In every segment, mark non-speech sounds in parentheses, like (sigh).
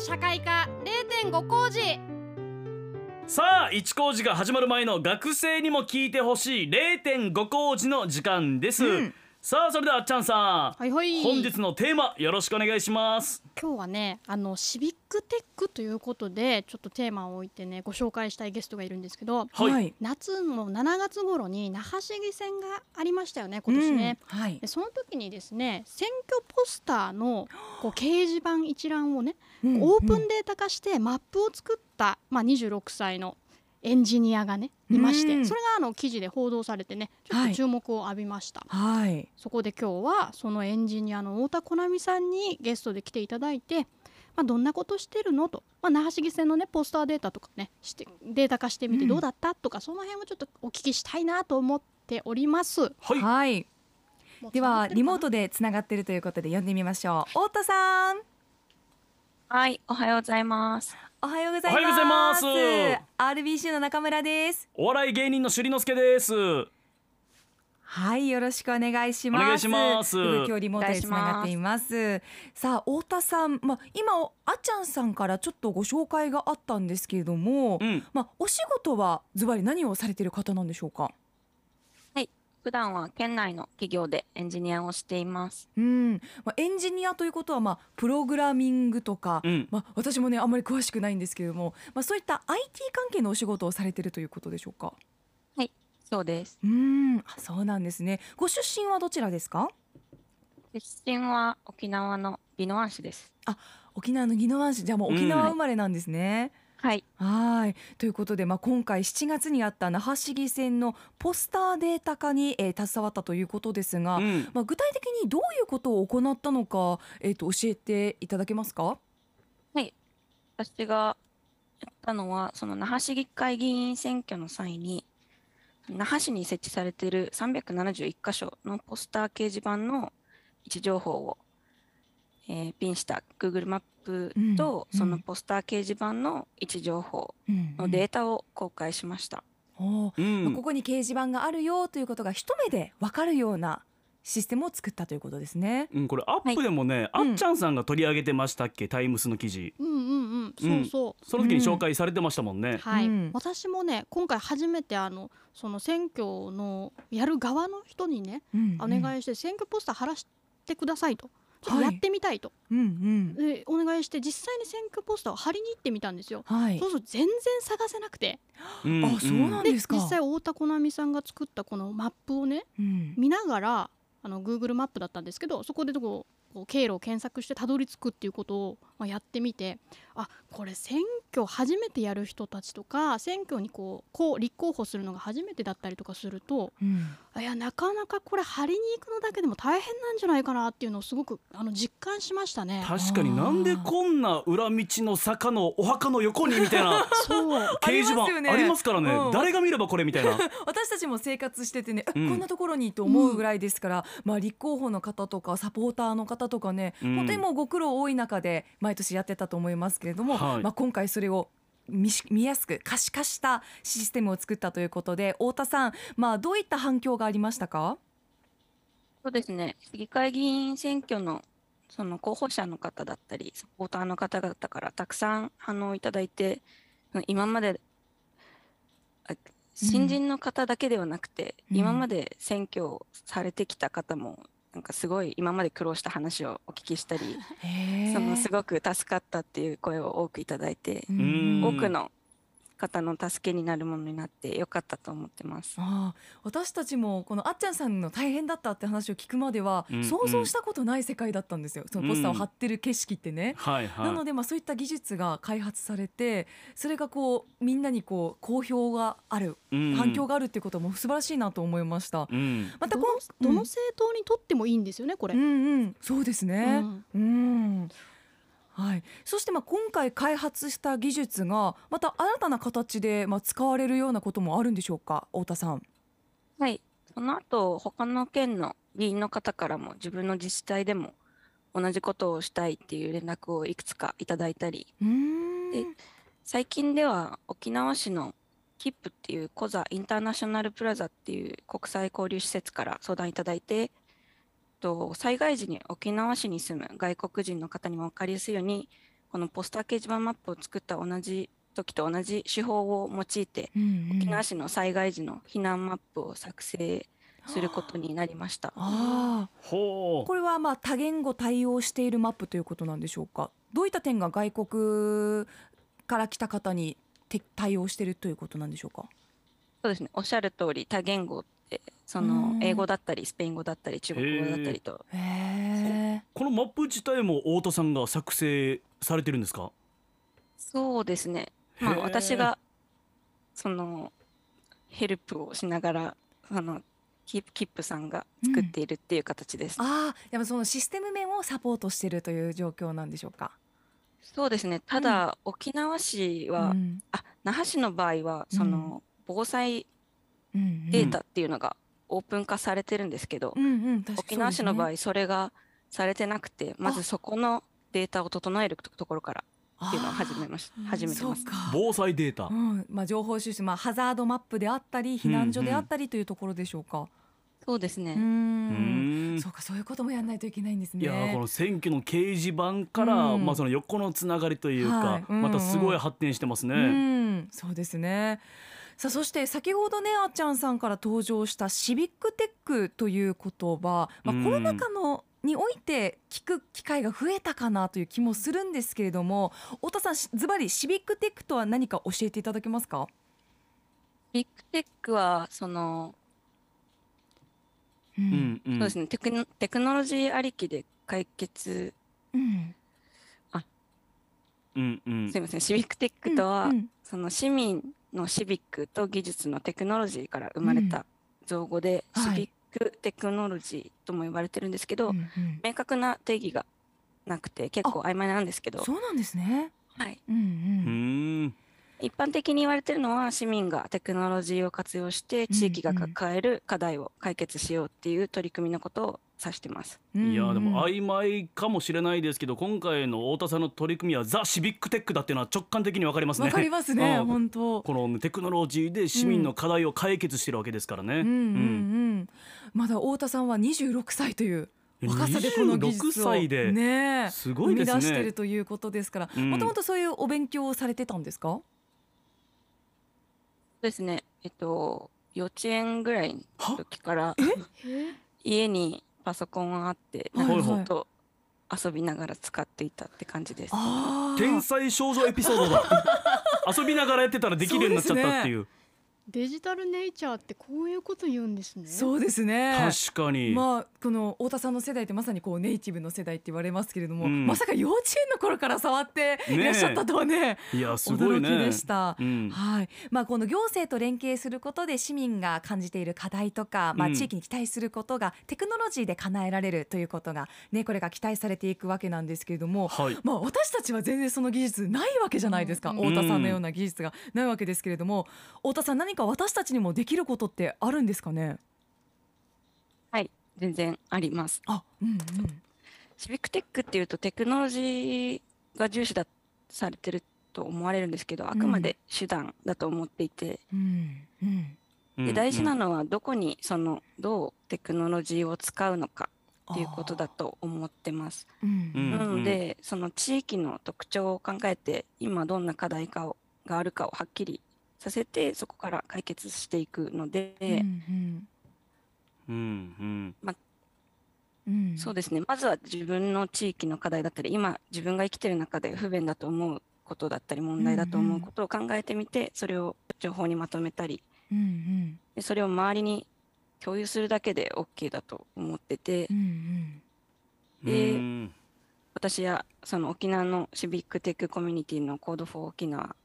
社会科0.5工事。さあ一工事が始まる前の学生にも聞いてほしい0.5工事の時間です、うんさあそれではあっちゃんさん、はいはい。本日のテーマよろしくお願いします。今日はねあのシビックテックということでちょっとテーマを置いてねご紹介したいゲストがいるんですけどはい。夏の7月頃に那覇市議選がありましたよね今年ね、うんはい。でその時にですね選挙ポスターのこう (gasps) 掲示板一覧をね、オープンデータ化してマップを作った、まあ、26歳のエンジニアがねいまして、うんそれがあの記事で報道されてねちょっと注目を浴びました、はい。そこで今日はそのエンジニアの太田好美さんにゲストで来ていただいて、まあ、どんなことしてるのと、まあ、那覇市議選のねポスターデータとかねしてデータ化してみてどうだった、とかその辺をちょっとお聞きしたいなと思っております。はい。はい。ではリモートトでつながっているということで呼んでみましょう。太田さん。はい、おはようございます。おはようございます。RBC の中村です。お笑い芸人の朱里之助です。はいよろしくお願いします。お願いします。今日リモートでつながっています。さあ太田さんまあ今あっちゃんさんからちょっとご紹介があったんですけれども、うん。まあお仕事はズバリ何をされている方なんでしょうか？普段は県内の企業でエンジニアをしています。うん、まあ、エンジニアということは、まあ、プログラミングとか、うん。まあ、私もねあんまり詳しくないんですけれども、まあ、そういった IT 関係のお仕事をされているということでしょうか？そうです。うん。あそうなんですね。ご出身はどちらですか？出身は沖縄の宜野湾市です。沖縄の宜野湾市。じゃあもう沖縄生まれなんですね、はい、はい。ということで、まあ、今回7月にあった那覇市議選のポスターデータ化に、えー携わったということですが、うん。まあ、具体的にどういうことを行ったのか、えー、と教えていただけますか？私がやったのは、その那覇市議会議員選挙の際に、那覇市に設置されている371箇所のポスター掲示板の位置情報を、えーピンした Google マップと、うん。そのポスター掲示板の位置情報のデータを公開しました。ここに掲示板があるよということが一目でわかるようなシステムを作ったということですね。うん、これアップでもね、あっちゃんさんが取り上げてましたっけ？タイムスの記事。うんうんうん。そうそう、その時に紹介されてましたもんね、はい、うん。私もね今回初めてあのその選挙のやる側の人にね、お願い。いして選挙ポスター貼らしてくださいとちょっとやってみたいと、うんうん。でお願いして実際に選挙ポスターを貼りに行ってみたんですよ。はい。そう。すると全然探せなくて。うんあそうなんでですか。実際太田好美さんが作ったこのマップをねうん。見ながらあの Google マップだったんですけどそこでこうこう経路を検索してたどり着くっていうことを、まあ、やってみてあこれ選挙初めてやる人たちとか選挙にこうこう立候補するのが初めてだったりとかするとうんいやなかなかこれ張りに行くのだけでも大変なんじゃないかなっていうのをすごくあの実感しましたね。確かになんでこんな裏道の坂のお墓の横にみたいな (laughs) そう。掲示板ありますよね。ありますからね。うん。誰が見ればこれみたいな。(laughs) 私たちも生活しててね、えうん。こんなところにと思うぐらいですから、まあ立候補の方とかサポーターの方とかね、うん。本当にもうご苦労多い中で毎年やってたと思いますけれども、はい。まあ今回それを見やすく可視化したシステムを作ったということで太田さん、まあ、どういった反響がありましたか？そうですね、市議会議員選挙のその候補者の方だったり、サポーターの方々からたくさん反応いただいて、今まであ新人の方だけではなくて、うん。今まで選挙をされてきた方も、なんかすごい今まで苦労した話をお聞きしたり、そのすごく助かったっていう声を多くいただいて、ん。多くの方の助けになるものになってよかったと思ってます。ああ私たちもこのあっちゃんさんの大変だったって話を聞くまでは、うん想像したことない世界だったんですよそのポスターを貼ってる景色ってね。はいはいなのでまあそういった技術が開発されてそれがこうみんなにこう好評があるうん反響があるっていうことも素晴らしいなと思いました。うんまたどこののどの政党にとってもいいんですよねこれ。うんうんそうですね。うんうんはい、そしてまあ今回開発した技術がまた新たな形でまあ使われるようなこともあるんでしょうか？太田さん。はい。その後、他の県の議員の方からも自分の自治体でも同じことをしたいっていう連絡をいくつかいただいたり、で最近では沖縄市のキップっていうコザインターナショナルプラザっていう国際交流施設から相談いただいて、と災害時に沖縄市に住む外国人の方にも分かりやすいようにこのポスター掲示板マップを作った同じ時と同じ手法を用いて、うんうん。沖縄市の災害時の避難マップを作成することになりました。ああほう。これはまあ多言語対応しているマップということなんでしょうか？どういった点が外国から来た方にて対応しているということなんでしょうか？そうですね。おっしゃる通り、多言語そうん。の英語だったり、スペイン語だったり、中国語だったりと、このマップ自体も太田さんが作成されてるんですか？そうですね。まあ、私が、その、ヘルプをしながら、あの、キップキップさんが作っているっていう形です。ああやっぱそのシステム面をサポートしているという状況なんでしょうか？そうですね。ただ、沖縄市は、うん。あ、那覇市の場合は、その、防災うんうん。データっていうのがオープン化されてるんですけど、うんうん確かに沖縄市の場合、それがされてなくて、まずそこのデータを整えるところからっていうのを始めまし始めてます。そうか防災データうんまあ、情報収集、まあ、ハザードマップであったり避難所であったりというところでしょうか。うそうですね。うーんそうかそういうこともやらないといけないんですね。いやーこの選挙の掲示板から、うんまあその横のつながりというか、はいうんうんまたすごい発展してますね。うん、そうですね。さあそして先ほどねあっちゃんさんから登場したシビックテックという言葉、まうん。あ、コロナ禍のにおいて聞く機会が増えたかなという気もするんですけれども太田さんしズバリシビックテックとは何か教えていただけますか、ビッグテックは、その、ううんうん。そうですね、テクノ、テクノロジーありきで解決、うん。うんうん。すいません、シビックテックとは、うん。その市民のシビックと技術のテクノロジーから生まれた造語で、はい。シビックテクノロジーとも呼ばれてるんですけど、うんうん。明確な定義がなくて結構曖昧なんですけど、そうなんですね。はい、うんううんーん一般的に言われてるのは市民がテクノロジーを活用して地域が抱える課題を解決しようっていう取り組みのことを指してます。うんいやーでもうん曖昧かもしれないですけど今回の太田さんの取り組みはザ・シビックテックだっていうのは直感的にわかりますね。わかりますね (laughs) うん本当。このテクノロジーで市民の課題を解決してるわけですからね。うんうんうん。まだ太田さんは26歳という若さでこの技術26を歳でねえすごいですね生み出してるということですから、うんもともとそういうお勉強をされてたんですか？ですね、えっと、幼稚園ぐらいの時からえ？家にパソコンがあって、はいなんかはいずっと遊びながら使っていたって感じです。天才少女エピソードだ。(laughs) 遊びながらやってたらできるようになっちゃったっていうデジタルネイチャーってこういうこと言うんですね。そうですね。確かに、まあこの太田さんの世代ってまさにこうネイティブの世代って言われますけれども、うん。まさか幼稚園の頃から触っていらっしゃったとはねいやすごい驚ねきでした。うん。はい。まあ、この行政と連携することで市民が感じている課題とか、まあ、うん。地域に期待することがテクノロジーで叶えられるということが、ね、これが期待されていくわけなんですけれども、はい。まあ、私たちは全然その技術ないわけじゃないですか、うん。太田さんのような技術がないわけですけれども太田さん何か私たちにもできることってあるんですかね？はい、全然あります。あ、うんシビックテックっていうとテクノロジーが重視だされてると思われるんですけど、あくまで手段だと思っていて、うん。うん。うんうんで大事なのはどこにそのどうテクノロジーを使うのかっていうことだと思ってます。うんうん。なので、その地域の特徴を考えて今どんな課題かをがあるかをはっきりさせてそこから解決していくので、うんうん。うんうん。うんそうですね。まずは自分の地域の課題だったり今自分が生きてる中で不便だと思うことだったり問題だと思うことを考えてみて、それを情報にまとめたりうんうん。でそれを周りに共有するだけで OK だと思ってて、うんうん。でうん。私やその沖縄のシビックテックコミュニティの Code for 沖縄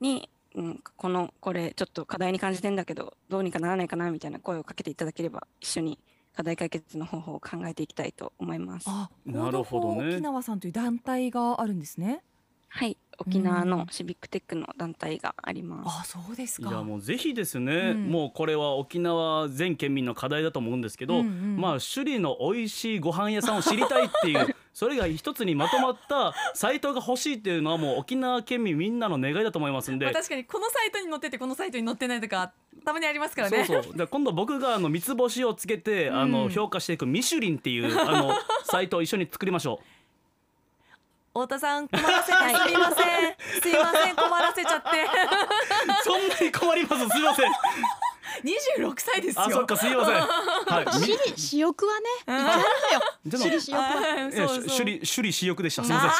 に、うん、このこれちょっと課題に感じてんだけどどうにかならないかなみたいな声をかけていただければ一緒に課題解決の方法を考えていきたいと思います。あ、なるほどね沖縄さんという団体があるんですね。はい、沖縄うんのシビックテックの団体があります。あ、そうですか。いやもうぜひですね、うんもうこれは沖縄全県民の課題だと思うんですけど、うんうんまあ首里の美味しいご飯屋さんを知りたいっていうそれが一つにまとまったサイトが欲しいっていうのはもう沖縄県民みんなの願いだと思いますんで。まあ、。確かにこのサイトに載っててこのサイトに載ってないとかたまにありますからね。そうそう。で今度僕があの三つ星をつけて、あうん。の評価していくミシュリンっていうあの (laughs) サイトを一緒に作りましょ太田さん困らせてすみません。すいません困らせちゃって。(laughs) そんなに困ります。すいません26歳ですよ。あそっかすいません。(laughs) はい。み私利私欲はねいかんのよ。でも私利私欲はあえそう。そう首里首里私欲でしたすいませんあ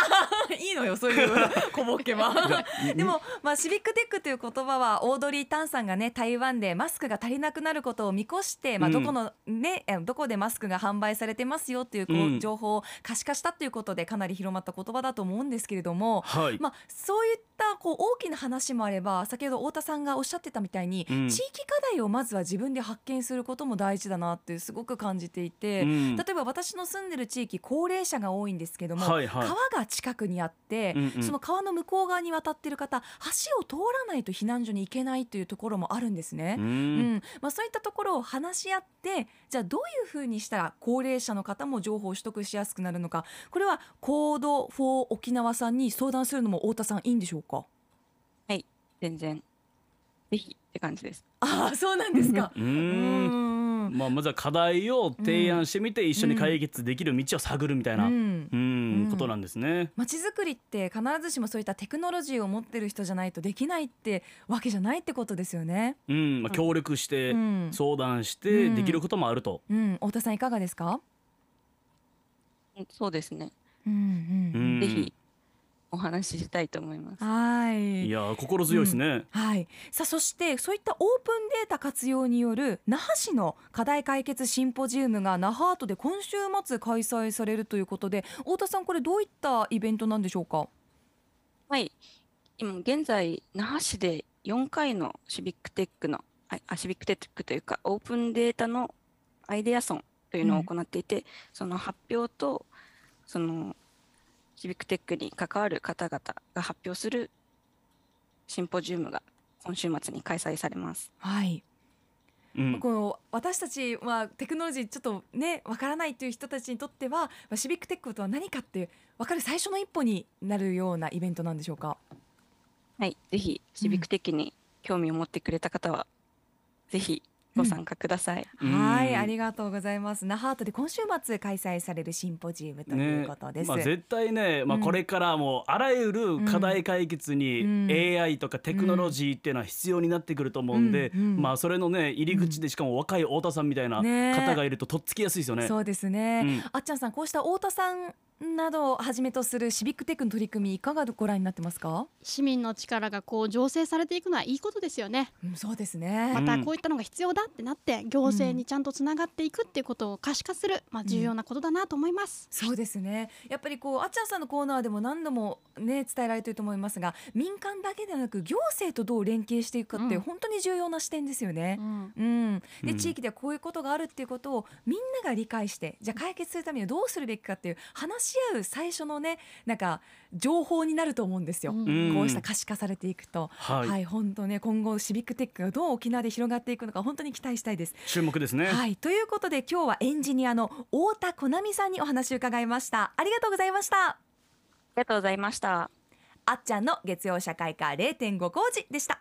ーいいのよそういう小ボケはでも、まあ、シビックテックという言葉はオードリー・タンさんがね台湾でマスクが足りなくなることを見越して、まあ、うんどこの、ねえどこでマスクが販売されてますよっていうこう、うん情報を可視化したということでかなり広まった言葉だと思うんですけれども、はいまあ、そういったこう大きな話もあれば先ほど太田さんがおっしゃってたみたいに、うん地域課題をまずは自分で発見することも大事だなってすごく感じていて、うん。例えば私の住んでる地域高齢者が多いんですけども、はいはい。川が近くにあって、うんうん。その川の向こう側に渡ってる方橋を通らないと避難所に行けないというところもあるんですね。ううん。んまあ、そういったところを話し合ってじゃあどういうふうにしたら高齢者の方も情報を取得しやすくなるのか。これは Code for 沖縄さんに相談するのも太田さんいいんでしょうか？全然。ぜひって感じです。ああそうなんですか。ううんんまあまずは課題を提案してみて一緒に解決できる道を探るみたいなううんんうんことなんですね。まちづくりって必ずしもそういったテクノロジーを持ってる人じゃないとできないってわけじゃないってことですよね。うんまあ協力してうん相談してうんできることもあると。うん、太田さんいかがですか？うんそうですね。うんうんうんぜひお話ししたいと思います。はいいやー心強いですね。はい、さあそしてそういったオープンデータ活用による那覇市の課題解決シンポジウムが那覇アートで今週末開催されるということで太田さんこれどういったイベントなんでしょうか？はい。今現在那覇市で4回のシビックテックのああシビックテックというかオープンデータのアイデアソンというのを行っていて、その発表とそのシビックテックに関わる方々が発表するシンポジウムが今週末に開催されます。はい、うんこの私たちはテクノロジーちょっとねわからないという人たちにとってはまあシビックテックとは何かってわかる最初の一歩になるようなイベントなんでしょうか？はい。ぜひシビックテックに興味を持ってくれた方は、ぜひご参加ください。はい、うん。ありがとうございます。那覇アートで今週末開催されるシンポジウムということです。まあ、絶対ね、まあ、うん。これからもあらゆる課題解決にうん。AI とかテクノロジーっていうのは必要になってくると思うんで、まあそれのね入り口でしかも若い太田さんみたいなね。方がいるととっつきやすいですよね。そうですね、うん。あっちゃんさんこうした太田さんなどをはじめとするシビックテックの取り組みいかがご覧になってますか、市民の力がこう醸成されていくのはいいことですよね。うん、そうですね、またこういったのが必要だってなって行政にちゃんとつながっていくっていうことを可視化する、まあ、重要なことだなと思います。そうですね。やっぱりこうあっちゃんさんのコーナーでも何度もね伝えられていると思いますが民間だけでなく行政とどう連携していくかってうん。本当に重要な視点ですよね。う。ん。うん、でうん。地域ではこういうことがあるっていうことをみんなが理解してじゃあ解決するためにはどうするべきかっていう話し合う最初のねなんか情報になると思うんですよ。うんうんこうした可視化されていくと、は、はいい、本当ね今後シビックテックがどう沖縄で広がっていくのか本当に期待したいです。注目ですね。はい、ということで今日はエンジニアの太田小奈美さんにお話を伺いました。ありがとうございました。ありがとうございました。あっちゃんの月曜社会科0.5工事でした。